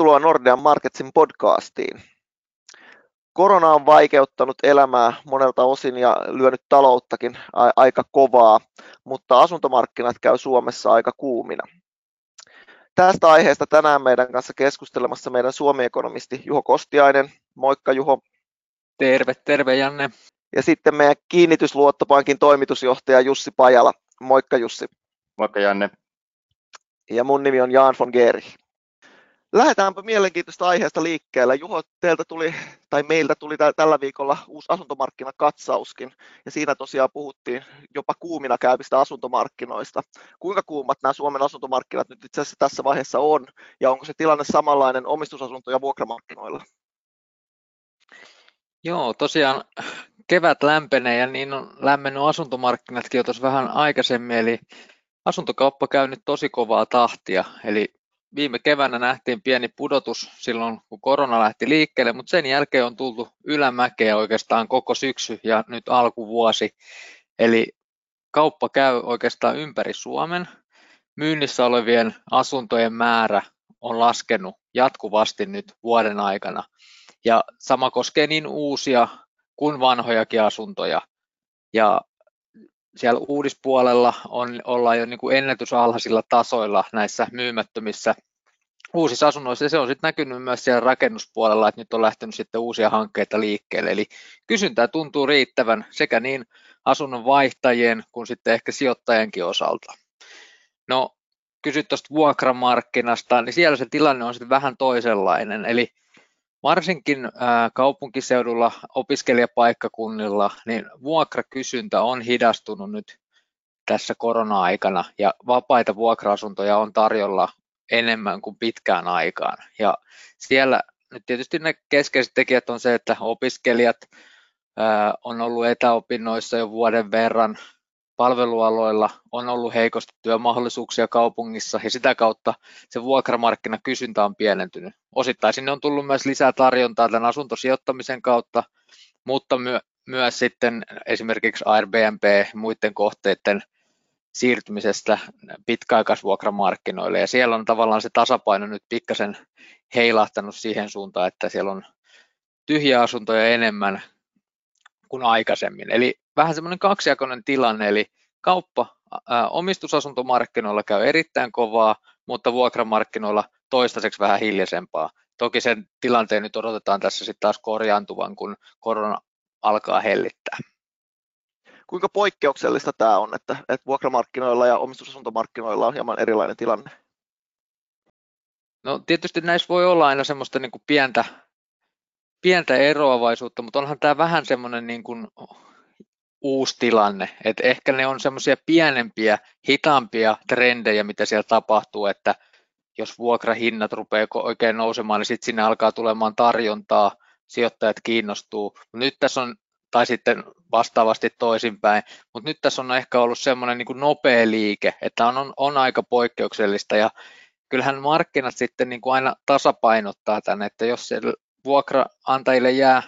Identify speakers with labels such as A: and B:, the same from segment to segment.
A: Tervetuloa Nordean Marketsin podcastiin. Korona on vaikeuttanut elämää monelta osin ja lyönyt talouttakin aika kovaa, mutta asuntomarkkinat käy Suomessa aika kuumina. Tästä aiheesta tänään meidän kanssa keskustelemassa meidän Suomi-ekonomisti Juho Kostiainen. Moikka Juho.
B: Terve, terve Janne.
A: Ja sitten meidän kiinnitysluottopankin toimitusjohtaja Jussi Pajala. Moikka Jussi.
C: Moikka Janne.
A: Ja mun nimi on Jaan von Gerich. Lähdetäänpä mielenkiintoista aiheesta liikkeelle. Juho, teiltä tuli, tai meiltä tuli tällä viikolla uusi asuntomarkkinakatsauskin, ja siinä tosiaan puhuttiin jopa kuumina käyvistä asuntomarkkinoista. Kuinka kuumat nämä Suomen asuntomarkkinat nyt itse asiassa tässä vaiheessa on, ja onko se tilanne samanlainen omistusasunto- ja vuokramarkkinoilla?
B: Joo, tosiaan kevät lämpenee ja niin on lämmennyt asuntomarkkinatkin jo tuossa vähän aikaisemmin, eli asuntokauppa käy nyt tosi kovaa tahtia, eli viime keväänä nähtiin pieni pudotus silloin, kun korona lähti liikkeelle, mutta sen jälkeen on tultu ylämäkeä oikeastaan koko syksy ja nyt alkuvuosi. Eli kauppa käy oikeastaan ympäri Suomen. Myynnissä olevien asuntojen määrä on laskenut jatkuvasti nyt vuoden aikana. Ja sama koskee niin uusia kuin vanhojakin asuntoja. Ja siellä uudispuolella on, ollaan jo niin kuin ennätysalhaisilla tasoilla näissä myymättömissä uusissa asunnoissa, ja se on sitten näkynyt myös siellä rakennuspuolella, että nyt on lähtenyt sitten uusia hankkeita liikkeelle, eli kysyntää tuntuu riittävän sekä niin asunnon vaihtajien kuin sitten ehkä sijoittajienkin osalta. No, kysyt tuosta vuokramarkkinasta, niin siellä se tilanne on sitten vähän toisenlainen, eli Varsinkin kaupunkiseudulla, opiskelijapaikkakunnilla, niin vuokrakysyntä on hidastunut nyt tässä korona-aikana ja vapaita vuokra-asuntoja on tarjolla enemmän kuin pitkään aikaan. Ja siellä nyt tietysti ne keskeiset tekijät on se, että opiskelijat on ollut etäopinnoissa jo vuoden verran, palvelualoilla on ollut heikosti työmahdollisuuksia kaupungissa ja sitä kautta se vuokramarkkinakysyntä on pienentynyt. Osittain sinne on tullut myös lisää tarjontaa tämän asuntosijoittamisen kautta, mutta my- myös sitten esimerkiksi Airbnb muiden kohteiden siirtymisestä pitkäaikaisvuokramarkkinoille ja siellä on tavallaan se tasapaino nyt pikkasen heilahtanut siihen suuntaan, että siellä on tyhjiä asuntoja enemmän kuin aikaisemmin. Eli vähän semmoinen kaksijakoinen tilanne, eli kauppa ää, omistusasuntomarkkinoilla käy erittäin kovaa, mutta vuokramarkkinoilla toistaiseksi vähän hiljaisempaa. Toki sen tilanteen nyt odotetaan tässä sitten taas korjaantuvan, kun korona alkaa hellittää.
A: Kuinka poikkeuksellista tämä on, että, että vuokramarkkinoilla ja omistusasuntomarkkinoilla on hieman erilainen tilanne?
B: No tietysti näissä voi olla aina semmoista niin kuin pientä pientä eroavaisuutta, mutta onhan tämä vähän semmoinen niin kuin uusi tilanne, että ehkä ne on semmoisia pienempiä, hitaampia trendejä, mitä siellä tapahtuu, että jos vuokrahinnat rupeaa oikein nousemaan, niin sitten sinne alkaa tulemaan tarjontaa, sijoittajat kiinnostuu. Nyt tässä on, tai sitten vastaavasti toisinpäin, mutta nyt tässä on ehkä ollut semmoinen niin nopea liike, että on, on, on aika poikkeuksellista ja kyllähän markkinat sitten niin kuin aina tasapainottaa tämän, että jos siellä vuokraantajille jää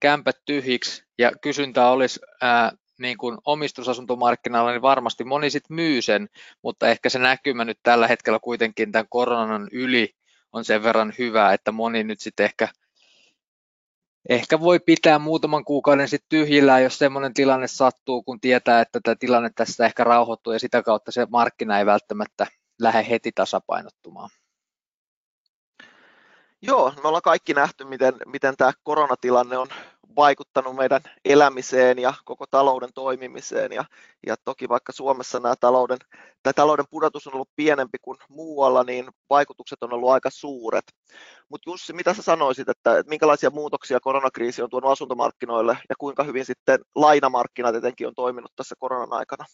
B: kämpät tyhjiksi ja kysyntää olisi ää, niin kuin omistusasuntomarkkinoilla, niin varmasti moni sitten myy sen, mutta ehkä se näkymä nyt tällä hetkellä kuitenkin tämän koronan yli on sen verran hyvä, että moni nyt sitten ehkä, ehkä voi pitää muutaman kuukauden sitten tyhjillään, jos semmoinen tilanne sattuu, kun tietää, että tämä tilanne tässä ehkä rauhoittuu ja sitä kautta se markkina ei välttämättä lähde heti tasapainottumaan.
A: Joo, me ollaan kaikki nähty, miten, miten tämä koronatilanne on vaikuttanut meidän elämiseen ja koko talouden toimimiseen. Ja, ja toki vaikka Suomessa nämä talouden, tämä talouden pudotus on ollut pienempi kuin muualla, niin vaikutukset on ollut aika suuret. Mutta Jussi, mitä sä sanoisit, että, että minkälaisia muutoksia koronakriisi on tuonut asuntomarkkinoille ja kuinka hyvin sitten lainamarkkinat etenkin on toiminut tässä koronan aikana?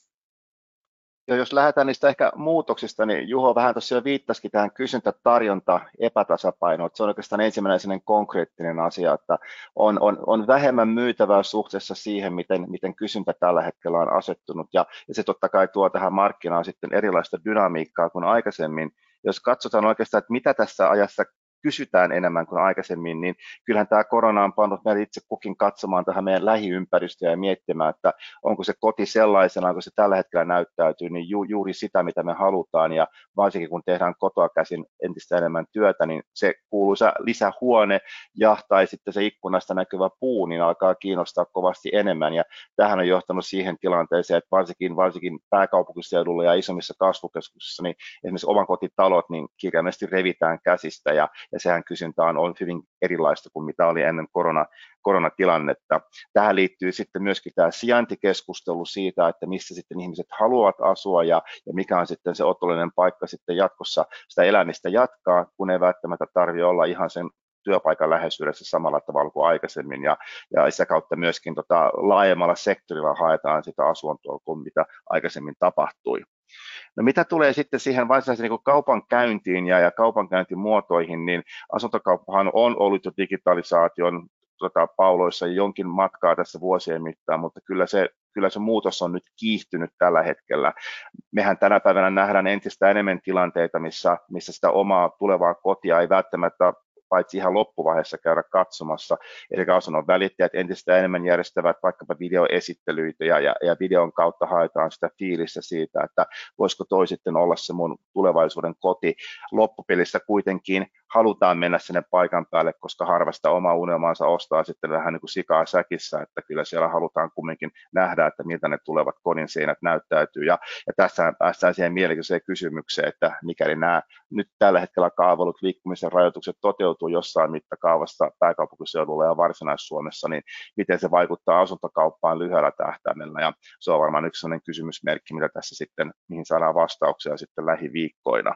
C: Ja jos lähdetään niistä ehkä muutoksista, niin Juho vähän tuossa jo viittasikin tähän kysyntä-tarjonta epätasapainoon. Se on oikeastaan ensimmäinen konkreettinen asia, että on, on, on vähemmän myytävää suhteessa siihen, miten, miten kysyntä tällä hetkellä on asettunut. Ja, ja se totta kai tuo tähän markkinaan sitten erilaista dynamiikkaa kuin aikaisemmin. Jos katsotaan oikeastaan, että mitä tässä ajassa kysytään enemmän kuin aikaisemmin, niin kyllähän tämä korona on pannut meitä itse kukin katsomaan tähän meidän lähiympäristöä ja miettimään, että onko se koti sellaisena, kun se tällä hetkellä näyttäytyy, niin ju, juuri sitä, mitä me halutaan, ja varsinkin kun tehdään kotoa käsin entistä enemmän työtä, niin se kuuluisa lisähuone ja tai sitten se ikkunasta näkyvä puu, niin alkaa kiinnostaa kovasti enemmän, ja tähän on johtanut siihen tilanteeseen, että varsinkin, varsinkin pääkaupunkiseudulla ja isommissa kasvukeskuksissa, niin esimerkiksi omakotitalot, niin kirjaimellisesti revitään käsistä, ja, ja sehän kysyntä on, hyvin erilaista kuin mitä oli ennen korona, koronatilannetta. Tähän liittyy sitten myöskin tämä sijaintikeskustelu siitä, että missä sitten ihmiset haluavat asua ja, ja mikä on sitten se otollinen paikka sitten jatkossa sitä elämistä jatkaa, kun ei välttämättä tarvitse olla ihan sen työpaikan läheisyydessä samalla tavalla kuin aikaisemmin ja, ja sitä kautta myöskin tota, laajemmalla sektorilla haetaan sitä asuntoa kuin mitä aikaisemmin tapahtui. No mitä tulee sitten siihen varsinaiseen niin kaupankäyntiin ja, ja kaupankäyntimuotoihin, niin asuntokauppahan on ollut jo digitalisaation tota, pauloissa jonkin matkaa tässä vuosien mittaan, mutta kyllä se, kyllä se muutos on nyt kiihtynyt tällä hetkellä. Mehän tänä päivänä nähdään entistä enemmän tilanteita, missä, missä sitä omaa tulevaa kotia ei välttämättä paitsi ihan loppuvaiheessa käydä katsomassa. Eli asunnon välittäjät entistä enemmän järjestävät vaikkapa videoesittelyitä ja, ja, ja videon kautta haetaan sitä fiilistä siitä, että voisiko toi sitten olla se mun tulevaisuuden koti. Loppupelissä kuitenkin halutaan mennä sinne paikan päälle, koska harvasta oma unelmansa ostaa sitten vähän niin kuin sikaa säkissä, että kyllä siellä halutaan kumminkin nähdä, että miltä ne tulevat kodin seinät näyttäytyy. Ja, ja tässä päästään siihen mielenkiintoiseen kysymykseen, että mikäli nämä nyt tällä hetkellä kaavailut liikkumisen rajoitukset toteutuu jossain mittakaavassa pääkaupunkiseudulla ja Varsinais-Suomessa, niin miten se vaikuttaa asuntokauppaan lyhyellä tähtäimellä. Ja se on varmaan yksi sellainen kysymysmerkki, mitä tässä sitten, mihin saadaan vastauksia sitten lähiviikkoina.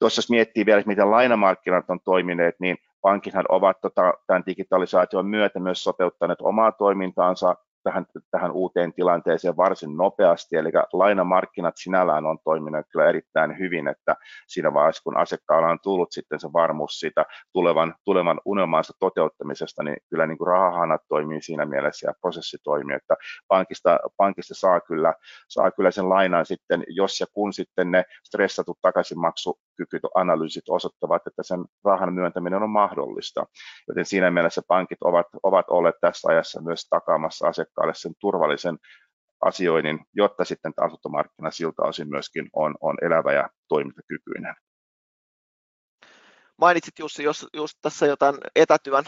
C: Tuossa miettii vielä, miten lainamarkkinat on toimineet, niin pankithan ovat tota, tämän digitalisaation myötä myös sopeuttaneet omaa toimintaansa tähän, tähän uuteen tilanteeseen varsin nopeasti, eli lainamarkkinat sinällään on toiminut kyllä erittäin hyvin, että siinä vaiheessa, kun asiakkaalla on tullut sitten se varmuus siitä tulevan, tulevan unelmansa toteuttamisesta, niin kyllä niin kuin rahahanat toimii siinä mielessä ja prosessi toimii, että pankista, pankista saa, kyllä, saa kyllä sen lainan sitten, jos ja kun sitten ne stressatut takaisinmaksu analyysit osoittavat, että sen rahan myöntäminen on mahdollista. Joten siinä mielessä pankit ovat, ovat olleet tässä ajassa myös takaamassa asiakkaalle sen turvallisen asioinnin, jotta sitten asuntomarkkina siltä osin myöskin on, on elävä ja toimintakykyinen.
A: Mainitsit Jussi jos, just tässä jotain etätyön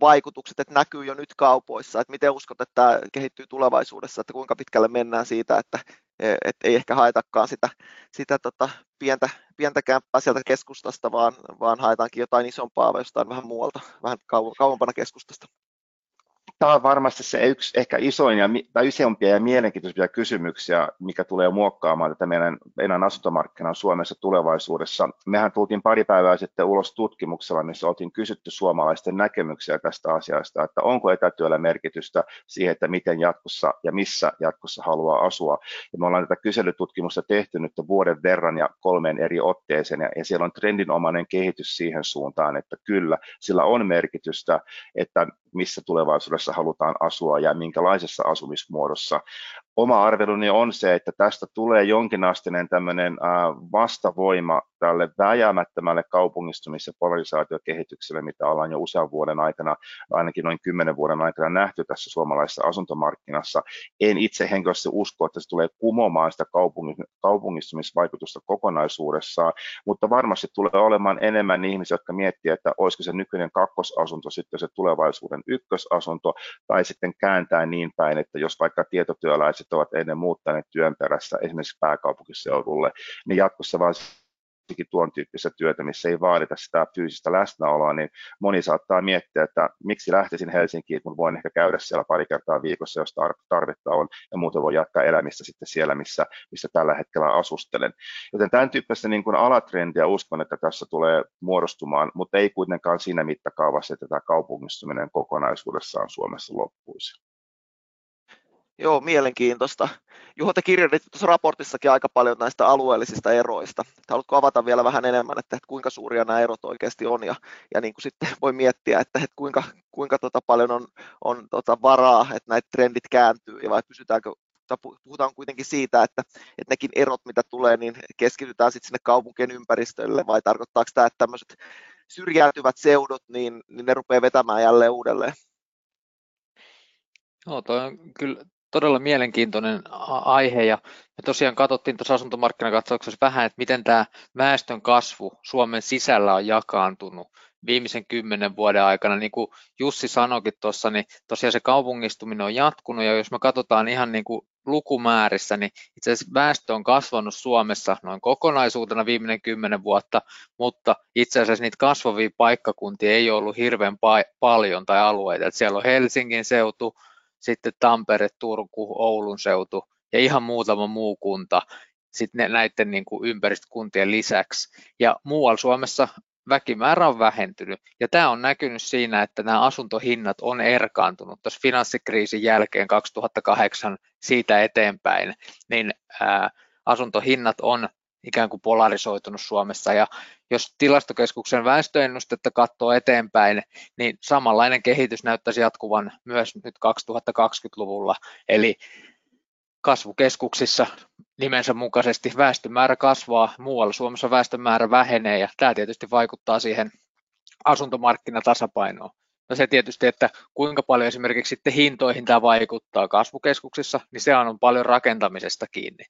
A: vaikutukset, että näkyy jo nyt kaupoissa, että miten uskot, että tämä kehittyy tulevaisuudessa, että kuinka pitkälle mennään siitä, että et ei ehkä haetakaan sitä, sitä tota pientä, pientä kämppää sieltä keskustasta, vaan, vaan haetaankin jotain isompaa jostain vähän muualta, vähän kauempana keskustasta
C: tämä on varmasti se yksi ehkä isoin ja, tai isompia ja mielenkiintoisia kysymyksiä, mikä tulee muokkaamaan tätä meidän, meidän asuntomarkkinan Suomessa tulevaisuudessa. Mehän tultiin pari päivää sitten ulos tutkimuksella, missä oltiin kysytty suomalaisten näkemyksiä tästä asiasta, että onko etätyöllä merkitystä siihen, että miten jatkossa ja missä jatkossa haluaa asua. Ja me ollaan tätä kyselytutkimusta tehty nyt vuoden verran ja kolmeen eri otteeseen, ja, ja siellä on trendinomainen kehitys siihen suuntaan, että kyllä, sillä on merkitystä, että missä tulevaisuudessa halutaan asua ja minkälaisessa asumismuodossa. Oma arveluni on se, että tästä tulee jonkinasteinen tämmöinen vastavoima tälle vääjäämättömälle kaupungistumis- ja polarisaatiokehitykselle, mitä ollaan jo usean vuoden aikana, ainakin noin kymmenen vuoden aikana nähty tässä suomalaisessa asuntomarkkinassa. En itse henkilössä usko, että se tulee kumoamaan sitä kaupungistumisvaikutusta kokonaisuudessaan, mutta varmasti tulee olemaan enemmän ihmisiä, jotka miettivät, että olisiko se nykyinen kakkosasunto sitten se tulevaisuuden ykkösasunto, tai sitten kääntää niin päin, että jos vaikka tietotyöläiset ovat ennen muuttaneet työn perässä esimerkiksi pääkaupunkiseudulle, niin jatkossa vaan tuon tyyppistä työtä, missä ei vaadita sitä fyysistä läsnäoloa, niin moni saattaa miettiä, että miksi lähtisin Helsinkiin, kun voin ehkä käydä siellä pari kertaa viikossa, jos tarvetta on, ja muuten voi jatkaa elämistä sitten siellä, missä, missä tällä hetkellä asustelen. Joten tämän tyyppistä niin kuin alatrendiä uskon, että tässä tulee muodostumaan, mutta ei kuitenkaan siinä mittakaavassa, että tämä kaupungistuminen kokonaisuudessaan Suomessa loppuisi.
A: Joo, mielenkiintoista. Juho, te kirjoitit tuossa raportissakin aika paljon näistä alueellisista eroista. Haluatko avata vielä vähän enemmän, että, kuinka suuria nämä erot oikeasti on ja, ja niin kuin sitten voi miettiä, että, kuinka, kuinka tota paljon on, on tota varaa, että näitä trendit kääntyy ja vai pysytäänkö puhutaan kuitenkin siitä, että, että nekin erot, mitä tulee, niin keskitytään sitten sinne kaupunkien ympäristölle, vai tarkoittaako tämä, että tämmöiset syrjäytyvät seudut, niin, niin ne rupeaa vetämään jälleen uudelleen.
B: Joo, toi on kyllä todella mielenkiintoinen aihe ja me tosiaan katsottiin tuossa asuntomarkkinakatsauksessa vähän, että miten tämä väestön kasvu Suomen sisällä on jakaantunut viimeisen kymmenen vuoden aikana. Niin kuin Jussi sanoikin tuossa, niin tosiaan se kaupungistuminen on jatkunut ja jos me katsotaan ihan niin kuin lukumäärissä, niin itse asiassa väestö on kasvanut Suomessa noin kokonaisuutena viimeinen kymmenen vuotta, mutta itse asiassa niitä kasvavia paikkakuntia ei ole ollut hirveän pa- paljon tai alueita. Että siellä on Helsingin seutu, sitten Tampere, Turku, Oulun seutu ja ihan muutama muu kunta sitten näiden niin kuin ympäristökuntien lisäksi. Ja muualla Suomessa väkimäärä on vähentynyt. Ja tämä on näkynyt siinä, että nämä asuntohinnat on erkaantunut tuossa finanssikriisin jälkeen 2008 siitä eteenpäin, niin ää, asuntohinnat on ikään kuin polarisoitunut Suomessa. Ja jos tilastokeskuksen väestöennustetta katsoo eteenpäin, niin samanlainen kehitys näyttäisi jatkuvan myös nyt 2020-luvulla. Eli kasvukeskuksissa nimensä mukaisesti väestömäärä kasvaa, muualla Suomessa väestömäärä vähenee ja tämä tietysti vaikuttaa siihen asuntomarkkinatasapainoon. No se tietysti, että kuinka paljon esimerkiksi sitten hintoihin tämä vaikuttaa kasvukeskuksissa, niin se on paljon rakentamisesta kiinni.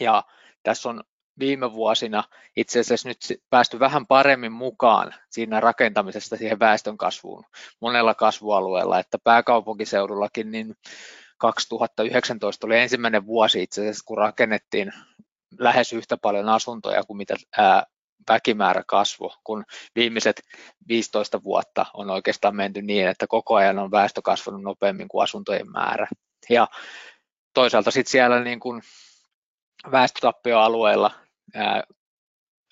B: Ja tässä on viime vuosina itse asiassa nyt päästy vähän paremmin mukaan siinä rakentamisesta siihen väestön kasvuun monella kasvualueella, että pääkaupunkiseudullakin niin 2019 oli ensimmäinen vuosi itse asiassa, kun rakennettiin lähes yhtä paljon asuntoja kuin mitä ää, väkimäärä kasvu, kun viimeiset 15 vuotta on oikeastaan menty niin, että koko ajan on väestö kasvanut nopeammin kuin asuntojen määrä. Ja toisaalta sitten siellä niin kuin väestötappioalueilla ää,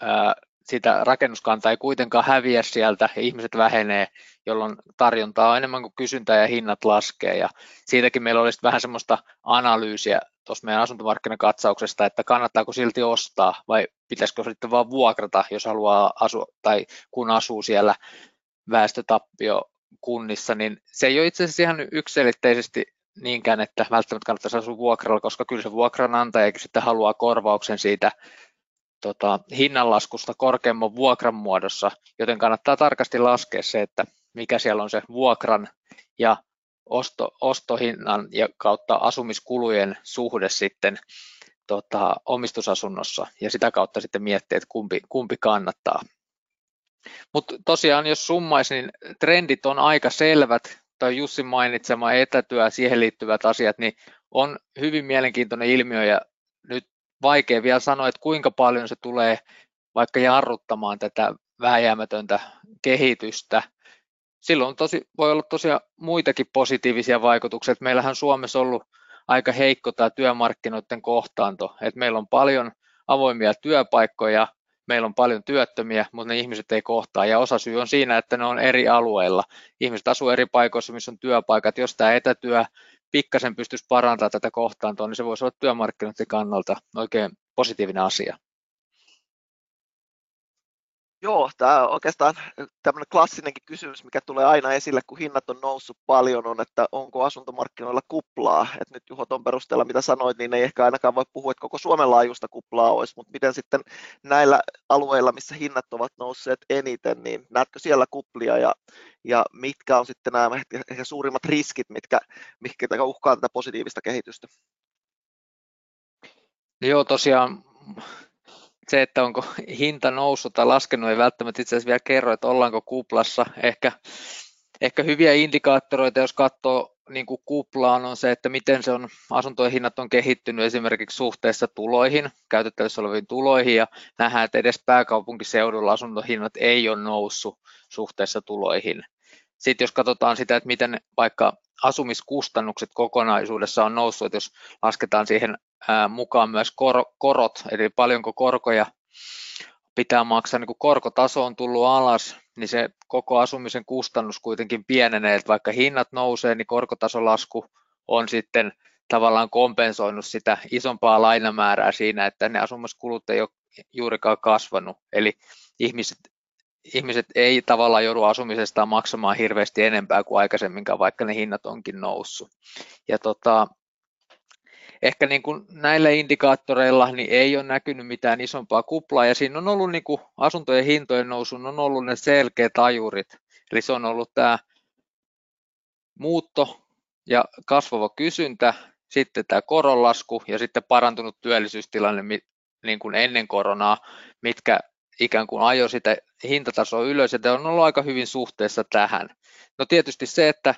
B: ää, sitä rakennuskantaa ei kuitenkaan häviä sieltä, ihmiset vähenee, jolloin tarjontaa on enemmän kuin kysyntää ja hinnat laskee. Ja siitäkin meillä olisi vähän semmoista analyysiä tuossa meidän asuntomarkkinakatsauksesta, että kannattaako silti ostaa vai pitäisikö sitten vaan vuokrata, jos haluaa asua tai kun asuu siellä väestötappio kunnissa, niin se ei ole itse asiassa ihan yksilitteisesti niinkään, että välttämättä kannattaisi asua vuokralla, koska kyllä se vuokranantajakin sitten haluaa korvauksen siitä tota, hinnanlaskusta korkeamman vuokran muodossa, joten kannattaa tarkasti laskea se, että mikä siellä on se vuokran ja osto, ostohinnan ja kautta asumiskulujen suhde sitten tota, omistusasunnossa ja sitä kautta sitten miettiä, että kumpi, kumpi kannattaa. Mutta tosiaan jos summaisin, niin trendit on aika selvät, tai Jussin mainitsema etätyö ja siihen liittyvät asiat, niin on hyvin mielenkiintoinen ilmiö ja nyt vaikea vielä sanoa, että kuinka paljon se tulee vaikka jarruttamaan tätä vääjäämätöntä kehitystä. Silloin tosi, voi olla tosiaan muitakin positiivisia vaikutuksia. Meillähän Suomessa on ollut aika heikko tämä työmarkkinoiden kohtaanto. Että meillä on paljon avoimia työpaikkoja, meillä on paljon työttömiä, mutta ne ihmiset ei kohtaa. Ja osa syy on siinä, että ne on eri alueilla. Ihmiset asuu eri paikoissa, missä on työpaikat. Jos tämä etätyö pikkasen pystyisi parantamaan tätä kohtaantoa, niin se voisi olla työmarkkinoiden kannalta oikein positiivinen asia.
A: Joo, tämä on oikeastaan tämmöinen klassinenkin kysymys, mikä tulee aina esille, kun hinnat on noussut paljon, on, että onko asuntomarkkinoilla kuplaa. Et nyt Juho ton perusteella, mitä sanoit, niin ei ehkä ainakaan voi puhua, että koko Suomen laajuista kuplaa olisi, mutta miten sitten näillä alueilla, missä hinnat ovat nousseet eniten, niin näetkö siellä kuplia ja, ja mitkä on sitten nämä ehkä suurimmat riskit, mitkä, mitkä uhkaa tätä positiivista kehitystä?
B: Joo, tosiaan se, että onko hinta noussut tai laskenut, ei välttämättä itse asiassa vielä kerro, että ollaanko kuplassa. Ehkä, ehkä hyviä indikaattoreita, jos katsoo niin kuin kuplaan, on se, että miten se on, asuntojen hinnat on kehittynyt esimerkiksi suhteessa tuloihin, käytettävissä oleviin tuloihin, ja nähdään, että edes pääkaupunkiseudulla asuntohinnat ei ole noussut suhteessa tuloihin. Sitten jos katsotaan sitä, että miten vaikka asumiskustannukset kokonaisuudessa on noussut, että jos lasketaan siihen mukaan myös kor, korot, eli paljonko korkoja pitää maksaa, niin kun korkotaso on tullut alas, niin se koko asumisen kustannus kuitenkin pienenee, että vaikka hinnat nousee, niin korkotasolasku on sitten tavallaan kompensoinut sitä isompaa lainamäärää siinä, että ne asumiskulut ei ole juurikaan kasvanut, eli ihmiset, ihmiset ei tavallaan joudu asumisestaan maksamaan hirveästi enempää kuin aikaisemminkaan, vaikka ne hinnat onkin noussut. Ja tota, ehkä niin kuin näillä indikaattoreilla niin ei ole näkynyt mitään isompaa kuplaa ja siinä on ollut niin kuin asuntojen hintojen nousun on ollut ne selkeät ajurit. Eli se on ollut tämä muutto ja kasvava kysyntä, sitten tämä koronlasku ja sitten parantunut työllisyystilanne niin kuin ennen koronaa, mitkä ikään kuin ajoi sitä hintatasoa ylös, ja on ollut aika hyvin suhteessa tähän. No tietysti se, että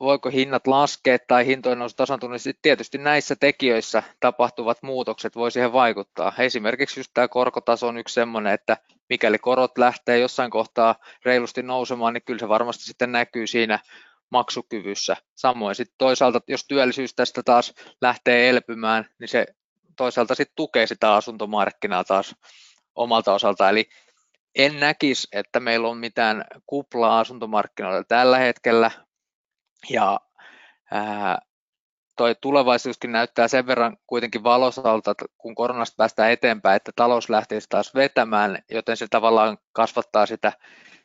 B: voiko hinnat laskea tai hintojen nousu tasantua, niin tietysti näissä tekijöissä tapahtuvat muutokset voi siihen vaikuttaa. Esimerkiksi just tämä korkotaso on yksi sellainen, että mikäli korot lähtee jossain kohtaa reilusti nousemaan, niin kyllä se varmasti sitten näkyy siinä maksukyvyssä. Samoin sitten toisaalta, jos työllisyys tästä taas lähtee elpymään, niin se toisaalta sitten tukee sitä asuntomarkkinaa taas omalta osalta. Eli en näkisi, että meillä on mitään kuplaa asuntomarkkinoilla tällä hetkellä, ja ää, toi tulevaisuuskin näyttää sen verran kuitenkin valosalta, kun koronasta päästään eteenpäin, että talous lähtee taas vetämään, joten se tavallaan kasvattaa sitä,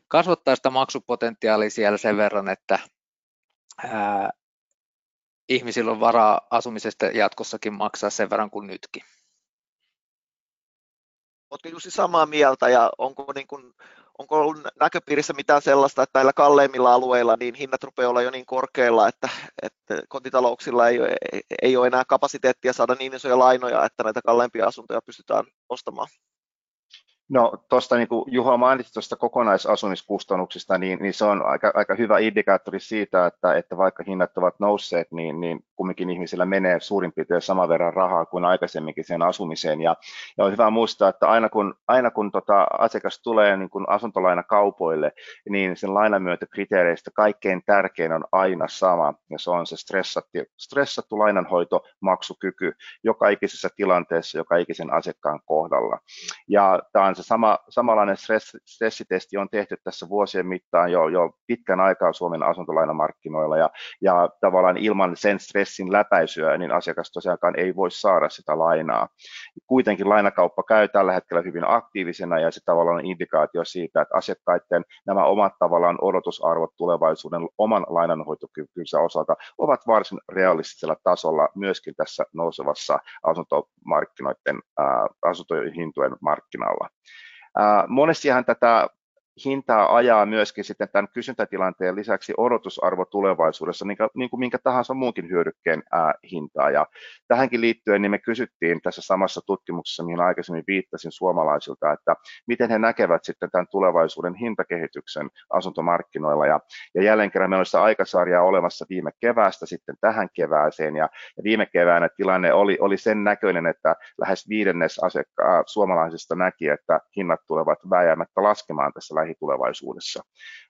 B: kasvattaa sitä maksupotentiaalia siellä sen verran, että ää, ihmisillä on varaa asumisesta jatkossakin maksaa sen verran kuin nytkin.
A: Oletko Jussi samaa mieltä ja onko, niin kuin, onko ollut näköpiirissä mitään sellaista, että näillä kalleimmilla alueilla niin hinnat rupeaa olla jo niin korkeilla, että, että kotitalouksilla ei ole, ei ole enää kapasiteettia saada niin isoja lainoja, että näitä kalleimpia asuntoja pystytään ostamaan?
C: No tuosta niin kuin Juha mainitsi tuosta kokonaisasumiskustannuksista, niin, niin se on aika, aika hyvä indikaattori siitä, että, että vaikka hinnat ovat nousseet, niin, niin kumminkin ihmisillä menee suurin piirtein saman verran rahaa kuin aikaisemminkin sen asumiseen. Ja, ja on hyvä muistaa, että aina kun, aina kun tota asiakas tulee niin kuin asuntolainakaupoille, niin sen lainamyöntökriteereistä kaikkein tärkein on aina sama, ja se on se stressattu, stressattu lainanhoitomaksukyky joka ikisessä tilanteessa, joka ikisen asiakkaan kohdalla. Ja tämä on se sama, samanlainen stress, stressitesti on tehty tässä vuosien mittaan jo, jo pitkän aikaa Suomen asuntolainamarkkinoilla, ja, ja tavallaan ilman sen stress stressin läpäisyä, niin asiakas tosiaankaan ei voi saada sitä lainaa. Kuitenkin lainakauppa käy tällä hetkellä hyvin aktiivisena ja se tavallaan on indikaatio siitä, että asiakkaiden nämä omat tavallaan odotusarvot tulevaisuuden oman lainanhoitokykynsä osalta ovat varsin realistisella tasolla myöskin tässä nousevassa asuntomarkkinoiden, ää, asuntohintojen markkinalla. monestihan tätä hintaa ajaa myöskin sitten tämän kysyntätilanteen lisäksi odotusarvo tulevaisuudessa, niin kuin, niin kuin minkä tahansa muunkin hyödykkeen ää, hintaa. Ja tähänkin liittyen niin me kysyttiin tässä samassa tutkimuksessa, mihin aikaisemmin viittasin suomalaisilta, että miten he näkevät sitten tämän tulevaisuuden hintakehityksen asuntomarkkinoilla. Ja, ja jälleen kerran meillä on sitä aikasarjaa olemassa viime keväästä sitten tähän kevääseen, ja, ja viime keväänä tilanne oli, oli sen näköinen, että lähes viidennes asiakka- suomalaisista näki, että hinnat tulevat vääjäämättä laskemaan tässä lähitulevaisuudessa.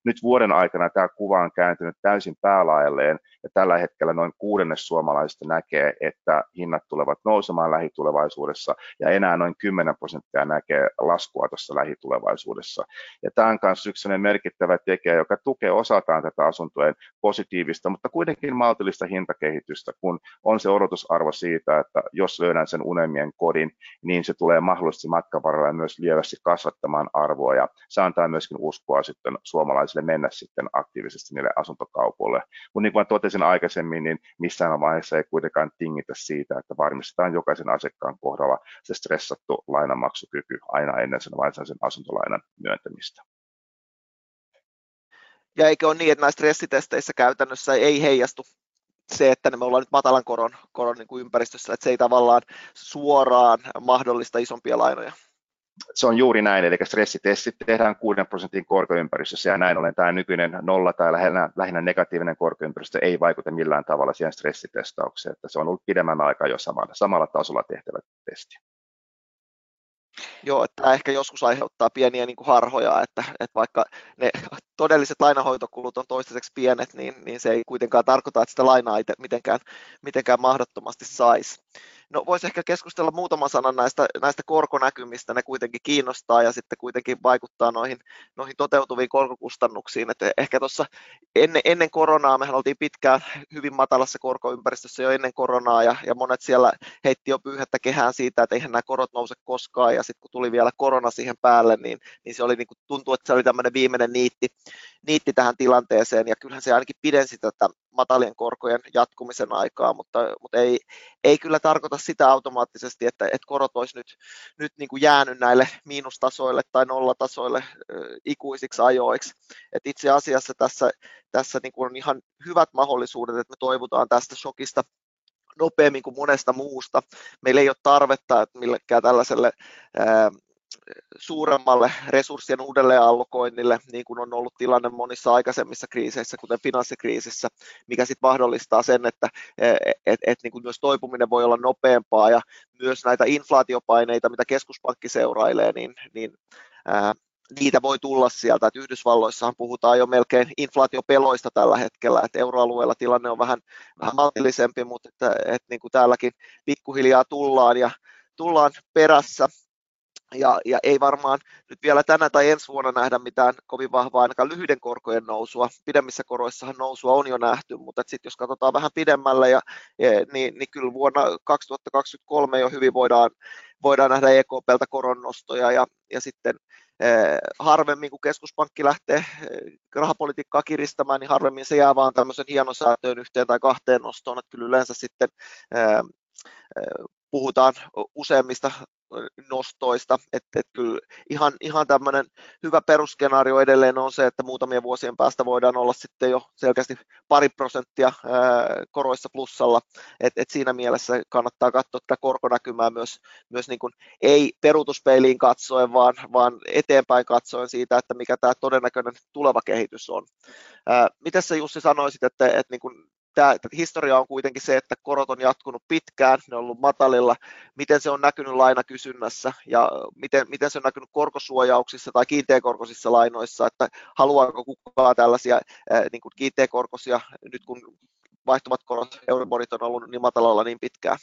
C: Nyt vuoden aikana tämä kuva on kääntynyt täysin päälaajalleen ja tällä hetkellä noin kuudennes suomalaisista näkee, että hinnat tulevat nousemaan lähitulevaisuudessa ja enää noin 10 prosenttia näkee laskua tuossa lähitulevaisuudessa. Ja tämä on myös yksi merkittävä tekijä, joka tukee osataan tätä asuntojen positiivista, mutta kuitenkin maltillista hintakehitystä, kun on se odotusarvo siitä, että jos löydän sen unelmien kodin, niin se tulee mahdollisesti matkan varrella myös lievästi kasvattamaan arvoa ja se antaa myöskin uskoa sitten suomalaisille mennä sitten aktiivisesti niille asuntokaupoille. Mutta niin kuin mä totesin aikaisemmin, niin missään vaiheessa ei kuitenkaan tingitä siitä, että varmistetaan jokaisen asiakkaan kohdalla se stressattu lainanmaksukyky aina ennen sen varsinaisen asuntolainan myöntämistä.
A: Ja eikö ole niin, että näissä stressitesteissä käytännössä ei heijastu se, että me ollaan nyt matalan koron, koron niin kuin ympäristössä, että se ei tavallaan suoraan mahdollista isompia lainoja?
C: Se on juuri näin, eli stressitestit tehdään 6 prosentin korkoympäristössä ja näin ollen tämä nykyinen nolla tai lähinnä, lähinnä negatiivinen korkoympäristö ei vaikuta millään tavalla siihen stressitestaukseen, että se on ollut pidemmän aikaa jo samalla, samalla tasolla tehtävä testi.
A: Joo, että tämä ehkä joskus aiheuttaa pieniä niin kuin harhoja, että, että vaikka ne todelliset lainahoitokulut on toistaiseksi pienet, niin, niin se ei kuitenkaan tarkoita, että sitä lainaa ei mitenkään, mitenkään mahdottomasti saisi. No voisi ehkä keskustella muutaman sanan näistä, näistä korkonäkymistä, ne kuitenkin kiinnostaa ja sitten kuitenkin vaikuttaa noihin, noihin toteutuviin korkokustannuksiin. että ehkä tuossa ennen, ennen koronaa, mehän oltiin pitkään hyvin matalassa korkoympäristössä jo ennen koronaa ja, ja monet siellä heitti jo pyyhettä kehään siitä, että eihän nämä korot nouse koskaan. Ja sitten kun tuli vielä korona siihen päälle, niin, niin se oli niin kuin, tuntuu, että se oli tämmöinen viimeinen niitti, niitti tähän tilanteeseen. Ja kyllähän se ainakin pidensi tätä matalien korkojen jatkumisen aikaa, mutta, mutta ei, ei kyllä tarkoita sitä automaattisesti, että, että korot olisi nyt, nyt niin kuin jäänyt näille miinustasoille tai nollatasoille ikuisiksi ajoiksi. Et itse asiassa tässä, tässä niin kuin on ihan hyvät mahdollisuudet, että me toivotaan tästä shokista nopeammin kuin monesta muusta. Meillä ei ole tarvetta millekään tällaiselle ää, suuremmalle resurssien uudelleenallokoinnille, niin kuin on ollut tilanne monissa aikaisemmissa kriiseissä, kuten finanssikriisissä, mikä sitten mahdollistaa sen, että et, et, et, niin kuin myös toipuminen voi olla nopeampaa ja myös näitä inflaatiopaineita, mitä keskuspankki seurailee, niin, niin ää, niitä voi tulla sieltä, että Yhdysvalloissahan puhutaan jo melkein inflaatiopeloista tällä hetkellä, että euroalueella tilanne on vähän, vähän maltillisempi, mutta että, että niin kuin täälläkin pikkuhiljaa tullaan ja tullaan perässä ja, ja ei varmaan nyt vielä tänä tai ensi vuonna nähdä mitään kovin vahvaa ainakaan lyhyiden korkojen nousua. Pidemmissä koroissahan nousua on jo nähty, mutta sitten jos katsotaan vähän pidemmälle, ja, ja, niin, niin kyllä vuonna 2023 jo hyvin voidaan, voidaan nähdä EKPltä koronnostoja ja, ja sitten eh, harvemmin kun keskuspankki lähtee eh, rahapolitiikkaa kiristämään, niin harvemmin se jää vaan tämmöisen hienosäätöön yhteen tai kahteen nostoon, että kyllä yleensä sitten puhutaan useammista nostoista, että et kyllä ihan, ihan tämmöinen hyvä perusskenaario edelleen on se, että muutamien vuosien päästä voidaan olla sitten jo selkeästi pari prosenttia ää, koroissa plussalla, että et siinä mielessä kannattaa katsoa tätä korkonäkymää myös, myös niin kuin, ei peruutuspeiliin katsoen, vaan, vaan eteenpäin katsoen siitä, että mikä tämä todennäköinen tuleva kehitys on. Ää, miten sä Jussi sanoisit, että, että niin kuin tämä historia on kuitenkin se, että korot on jatkunut pitkään, ne on ollut matalilla, miten se on näkynyt lainakysynnässä ja miten, miten se on näkynyt korkosuojauksissa tai kiinteäkorkoisissa lainoissa, että haluaako kukaan tällaisia niin kuin kiinteäkorkoisia nyt kun vaihtuvat korot, Euriborit on ollut niin matalalla niin pitkään.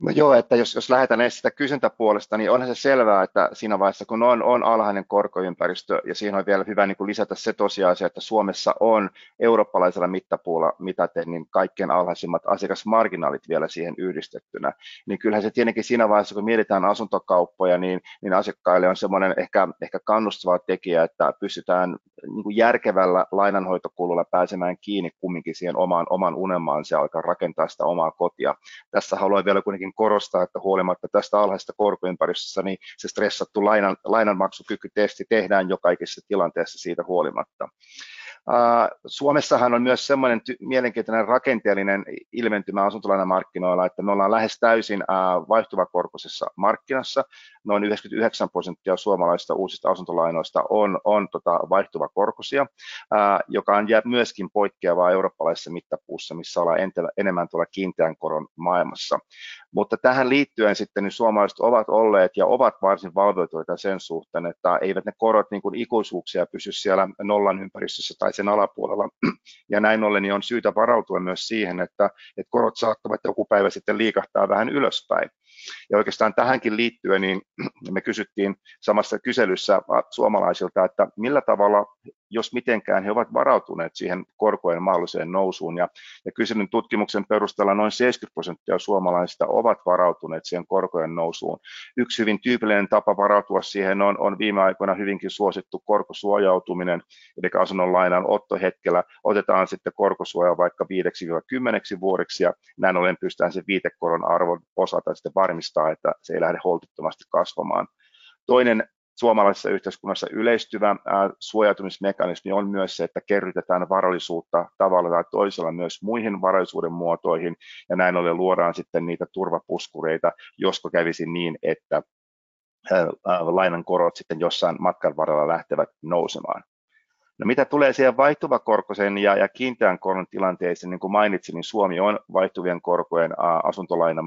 C: No joo, että jos, jos lähdetään edes sitä kysyntäpuolesta, niin onhan se selvää, että siinä vaiheessa, kun on, on alhainen korkoympäristö, ja siinä on vielä hyvä niin kuin lisätä se tosiasia, että Suomessa on eurooppalaisella mittapuulla mitaten niin kaikkein alhaisimmat asiakasmarginaalit vielä siihen yhdistettynä, niin kyllähän se tietenkin siinä vaiheessa, kun mietitään asuntokauppoja, niin, niin asiakkaille on semmoinen ehkä, ehkä kannustava tekijä, että pystytään niin kuin järkevällä lainanhoitokululla pääsemään kiinni kumminkin siihen omaan, oman unelmaan ja alkaa rakentaa sitä omaa kotia. Tässä haluan vielä kuitenkin korostaa, että huolimatta tästä alhaisesta korkoympäristössä, niin se stressattu lainan, lainanmaksukykytesti tehdään jo kaikissa tilanteissa siitä huolimatta. Suomessahan on myös semmoinen mielenkiintoinen rakenteellinen ilmentymä asuntolainamarkkinoilla, että me ollaan lähes täysin vaihtuvakorkoisessa markkinassa. Noin 99 prosenttia suomalaisista uusista asuntolainoista on, on tota vaihtuvakorkoisia, joka on myöskin poikkeavaa eurooppalaisessa mittapuussa, missä ollaan enemmän tuolla kiinteän koron maailmassa. Mutta tähän liittyen sitten niin suomalaiset ovat olleet ja ovat varsin valveutuneita sen suhteen, että eivät ne korot niin kuin ikuisuuksia pysy siellä nollan ympäristössä tai sen alapuolella. Ja näin ollen niin on syytä varautua myös siihen, että, että korot saattavat joku päivä sitten liikahtaa vähän ylöspäin. Ja oikeastaan tähänkin liittyen niin me kysyttiin samassa kyselyssä suomalaisilta, että millä tavalla, jos mitenkään, he ovat varautuneet siihen korkojen mahdolliseen nousuun. Ja, ja kyselyn tutkimuksen perusteella noin 70 prosenttia suomalaisista ovat varautuneet siihen korkojen nousuun. Yksi hyvin tyypillinen tapa varautua siihen on, on viime aikoina hyvinkin suosittu korkosuojautuminen, eli asunnon lainan ottohetkellä otetaan sitten korkosuoja vaikka 5-10 vuodeksi, ja näin ollen pystytään se viitekoron arvon osalta sitten varmistaa, että se ei lähde holtittomasti kasvamaan. Toinen suomalaisessa yhteiskunnassa yleistyvä suojautumismekanismi on myös se, että kerrytetään varallisuutta tavalla tai toisella myös muihin varallisuuden muotoihin, ja näin ollen luodaan sitten niitä turvapuskureita, josko kävisi niin, että lainan korot sitten jossain matkan varrella lähtevät nousemaan. No mitä tulee siihen vaihtuvakorkoisen ja, ja kiinteän koron tilanteeseen, niin kuin mainitsin, niin Suomi on vaihtuvien korkojen asuntolainan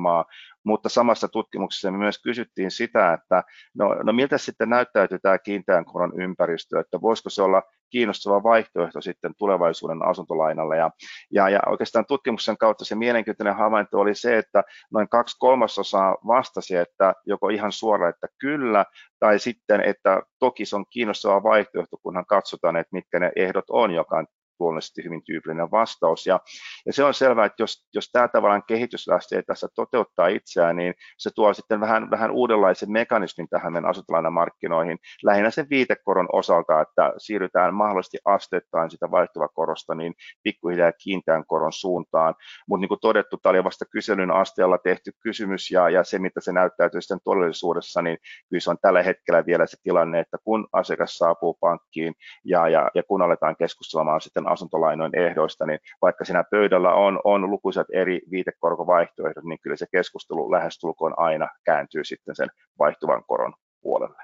C: mutta samassa tutkimuksessa me myös kysyttiin sitä, että no, no miltä sitten näyttäytyy tämä kiinteän koron ympäristö, että voisiko se olla kiinnostava vaihtoehto sitten tulevaisuuden asuntolainalle. Ja, ja, ja oikeastaan tutkimuksen kautta se mielenkiintoinen havainto oli se, että noin kaksi kolmasosaa vastasi, että joko ihan suora, että kyllä, tai sitten, että toki se on kiinnostava vaihtoehto, kunhan katsotaan, että mitkä ne ehdot on, joka on luonnollisesti hyvin tyypillinen vastaus. Ja, ja se on selvää, että jos, jos tämä tavallaan kehitys lähtee tässä toteuttaa itseään, niin se tuo sitten vähän, vähän uudenlaisen mekanismin tähän meidän asuntolainamarkkinoihin, lähinnä sen viitekoron osalta, että siirrytään mahdollisesti asteittain sitä vaihtuvakorosta niin pikkuhiljaa kiinteän koron suuntaan. Mutta niin kuin todettu, tämä oli vasta kyselyn asteella tehty kysymys ja, ja se, mitä se näyttäytyy sitten todellisuudessa, niin kyllä se on tällä hetkellä vielä se tilanne, että kun asiakas saapuu pankkiin ja, ja, ja kun aletaan keskustelemaan sitten asuntolainojen ehdoista, niin vaikka siinä pöydällä on, on lukuisat eri viitekorkovaihtoehdot, niin kyllä se keskustelu lähestulkoon aina kääntyy sitten sen vaihtuvan koron puolelle.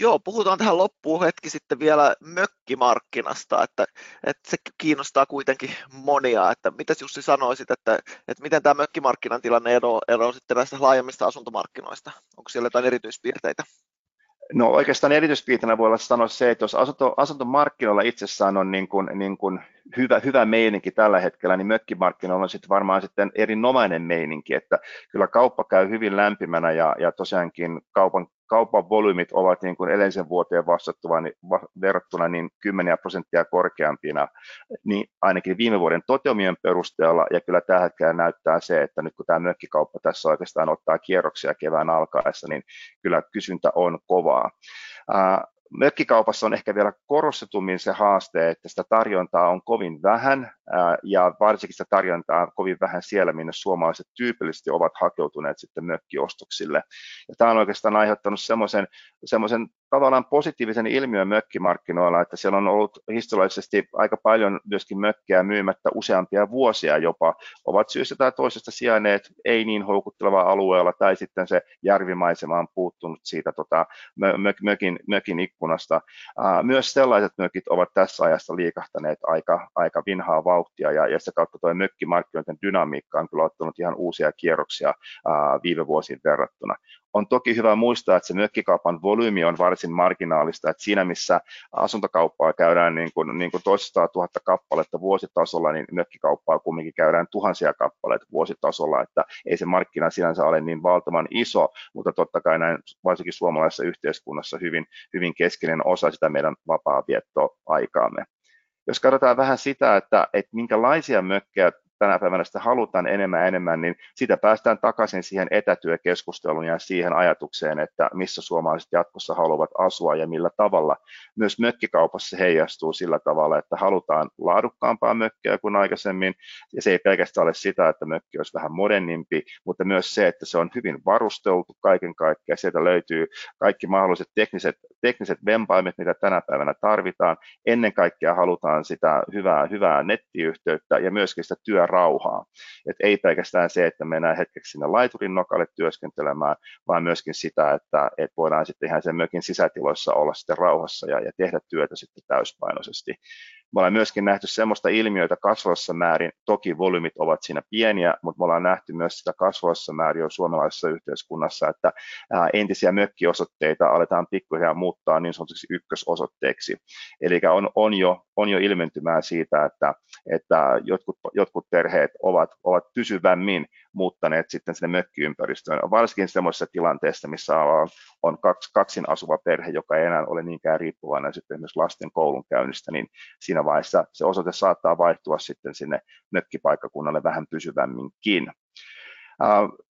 A: Joo, puhutaan tähän loppuun hetki sitten vielä mökkimarkkinasta, että, että se kiinnostaa kuitenkin monia. Että mitäs Jussi sanoisit, että, että miten tämä mökkimarkkinan tilanne eroaa ero sitten näistä laajemmista asuntomarkkinoista? Onko siellä jotain erityispiirteitä?
C: No oikeastaan erityispiirteinä voi olla sanoa se, että jos asunto, asuntomarkkinoilla itsessään on niin kuin, niin kuin hyvä, hyvä meininki tällä hetkellä, niin mökkimarkkinoilla on sitten varmaan sitten erinomainen meininki, että kyllä kauppa käy hyvin lämpimänä ja, ja tosiaankin kaupan kaupan volyymit ovat niin kuin edellisen vuoteen verrattuna niin kymmeniä prosenttia korkeampina, niin ainakin viime vuoden toteumien perusteella, ja kyllä tällä hetkellä näyttää se, että nyt kun tämä mökkikauppa tässä oikeastaan ottaa kierroksia kevään alkaessa, niin kyllä kysyntä on kovaa. Mökkikaupassa on ehkä vielä korostetummin se haaste, että sitä tarjontaa on kovin vähän ja varsinkin sitä tarjontaa on kovin vähän siellä, minne suomalaiset tyypillisesti ovat hakeutuneet sitten mökkiostoksille. Ja tämä on oikeastaan aiheuttanut semmoisen, semmoisen tavallaan positiivisen ilmiön mökkimarkkinoilla, että siellä on ollut historiallisesti aika paljon myöskin mökkejä myymättä useampia vuosia jopa, ovat syystä tai toisesta sijainneet ei niin houkutteleva alueella tai sitten se järvimaisema on puuttunut siitä tota, mökin, mökin ikkunasta. Myös sellaiset mökit ovat tässä ajassa liikahtaneet aika, aika vinhaa vauhtia ja, ja sitä kautta tuo mökkimarkkinoiden dynamiikka on kyllä ottanut ihan uusia kierroksia viime vuosiin verrattuna. On toki hyvä muistaa, että se mökkikaupan volyymi on varsin marginaalista, että siinä missä asuntokauppaa käydään niin kuin, niin kuin toistaa tuhatta kappaletta vuositasolla, niin mökkikauppaa kumminkin käydään tuhansia kappaleita vuositasolla, että ei se markkina sinänsä ole niin valtavan iso, mutta totta kai näin varsinkin suomalaisessa yhteiskunnassa hyvin, hyvin keskeinen osa sitä meidän vapaa aikaamme jos katsotaan vähän sitä, että, että minkälaisia mökkejä tänä päivänä sitä halutaan enemmän ja enemmän, niin sitä päästään takaisin siihen etätyökeskusteluun ja siihen ajatukseen, että missä suomalaiset jatkossa haluavat asua ja millä tavalla. Myös mökkikaupassa heijastuu sillä tavalla, että halutaan laadukkaampaa mökkiä kuin aikaisemmin, ja se ei pelkästään ole sitä, että mökki olisi vähän modernimpi, mutta myös se, että se on hyvin varusteltu kaiken kaikkiaan. Sieltä löytyy kaikki mahdolliset tekniset, tekniset vempaimet, mitä tänä päivänä tarvitaan. Ennen kaikkea halutaan sitä hyvää, hyvää nettiyhteyttä ja myöskin sitä työ rauhaa. Et ei pelkästään se, että mennään hetkeksi sinne laiturin nokalle työskentelemään, vaan myöskin sitä, että, että voidaan sitten ihan sen mökin sisätiloissa olla sitten rauhassa ja, ja tehdä työtä sitten täyspainoisesti. Me ollaan myöskin nähty sellaista ilmiöitä kasvavassa määrin, toki volyymit ovat siinä pieniä, mutta me ollaan nähty myös sitä kasvavassa määrin jo suomalaisessa yhteiskunnassa, että entisiä mökkiosoitteita aletaan pikkuhiljaa muuttaa niin sanotuksi ykkösosoitteeksi. Eli on, on, jo, on jo ilmentymää siitä, että, että jotkut, jotkut perheet ovat, ovat pysyvämmin muuttaneet sitten sinne mökkiympäristöön, varsinkin semmoisessa tilanteessa, missä on, kaksi, kaksin asuva perhe, joka ei enää ole niinkään riippuvainen sitten esimerkiksi lasten koulunkäynnistä, niin siinä vaiheessa se osoite saattaa vaihtua sitten sinne mökkipaikkakunnalle vähän pysyvämminkin.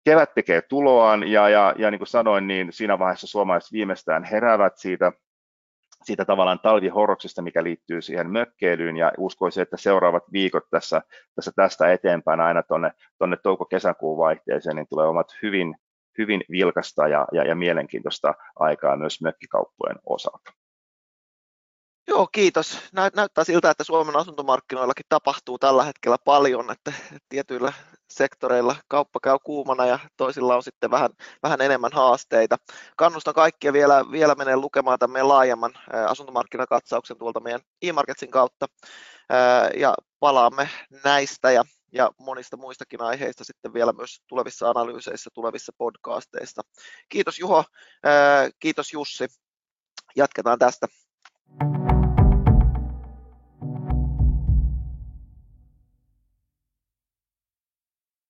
C: Kevät tekee tuloaan ja, ja, ja niin kuin sanoin, niin siinä vaiheessa suomalaiset viimeistään heräävät siitä siitä tavallaan talvihorroksesta, mikä liittyy siihen mökkeilyyn ja uskoisin, että seuraavat viikot tässä, tässä tästä eteenpäin aina tuonne tonne touko-kesäkuun vaihteeseen, niin tulee omat hyvin, hyvin vilkasta ja, ja, ja mielenkiintoista aikaa myös mökkikauppojen osalta.
A: Joo, kiitos. Näyttää siltä, että Suomen asuntomarkkinoillakin tapahtuu tällä hetkellä paljon, että tietyillä sektoreilla kauppa käy kuumana ja toisilla on sitten vähän, vähän enemmän haasteita. Kannustan kaikkia vielä, vielä menee lukemaan tämän meidän laajemman asuntomarkkinakatsauksen tuolta meidän e-marketsin kautta ja palaamme näistä ja, ja monista muistakin aiheista sitten vielä myös tulevissa analyyseissä, tulevissa podcasteissa. Kiitos Juho, kiitos Jussi. Jatketaan tästä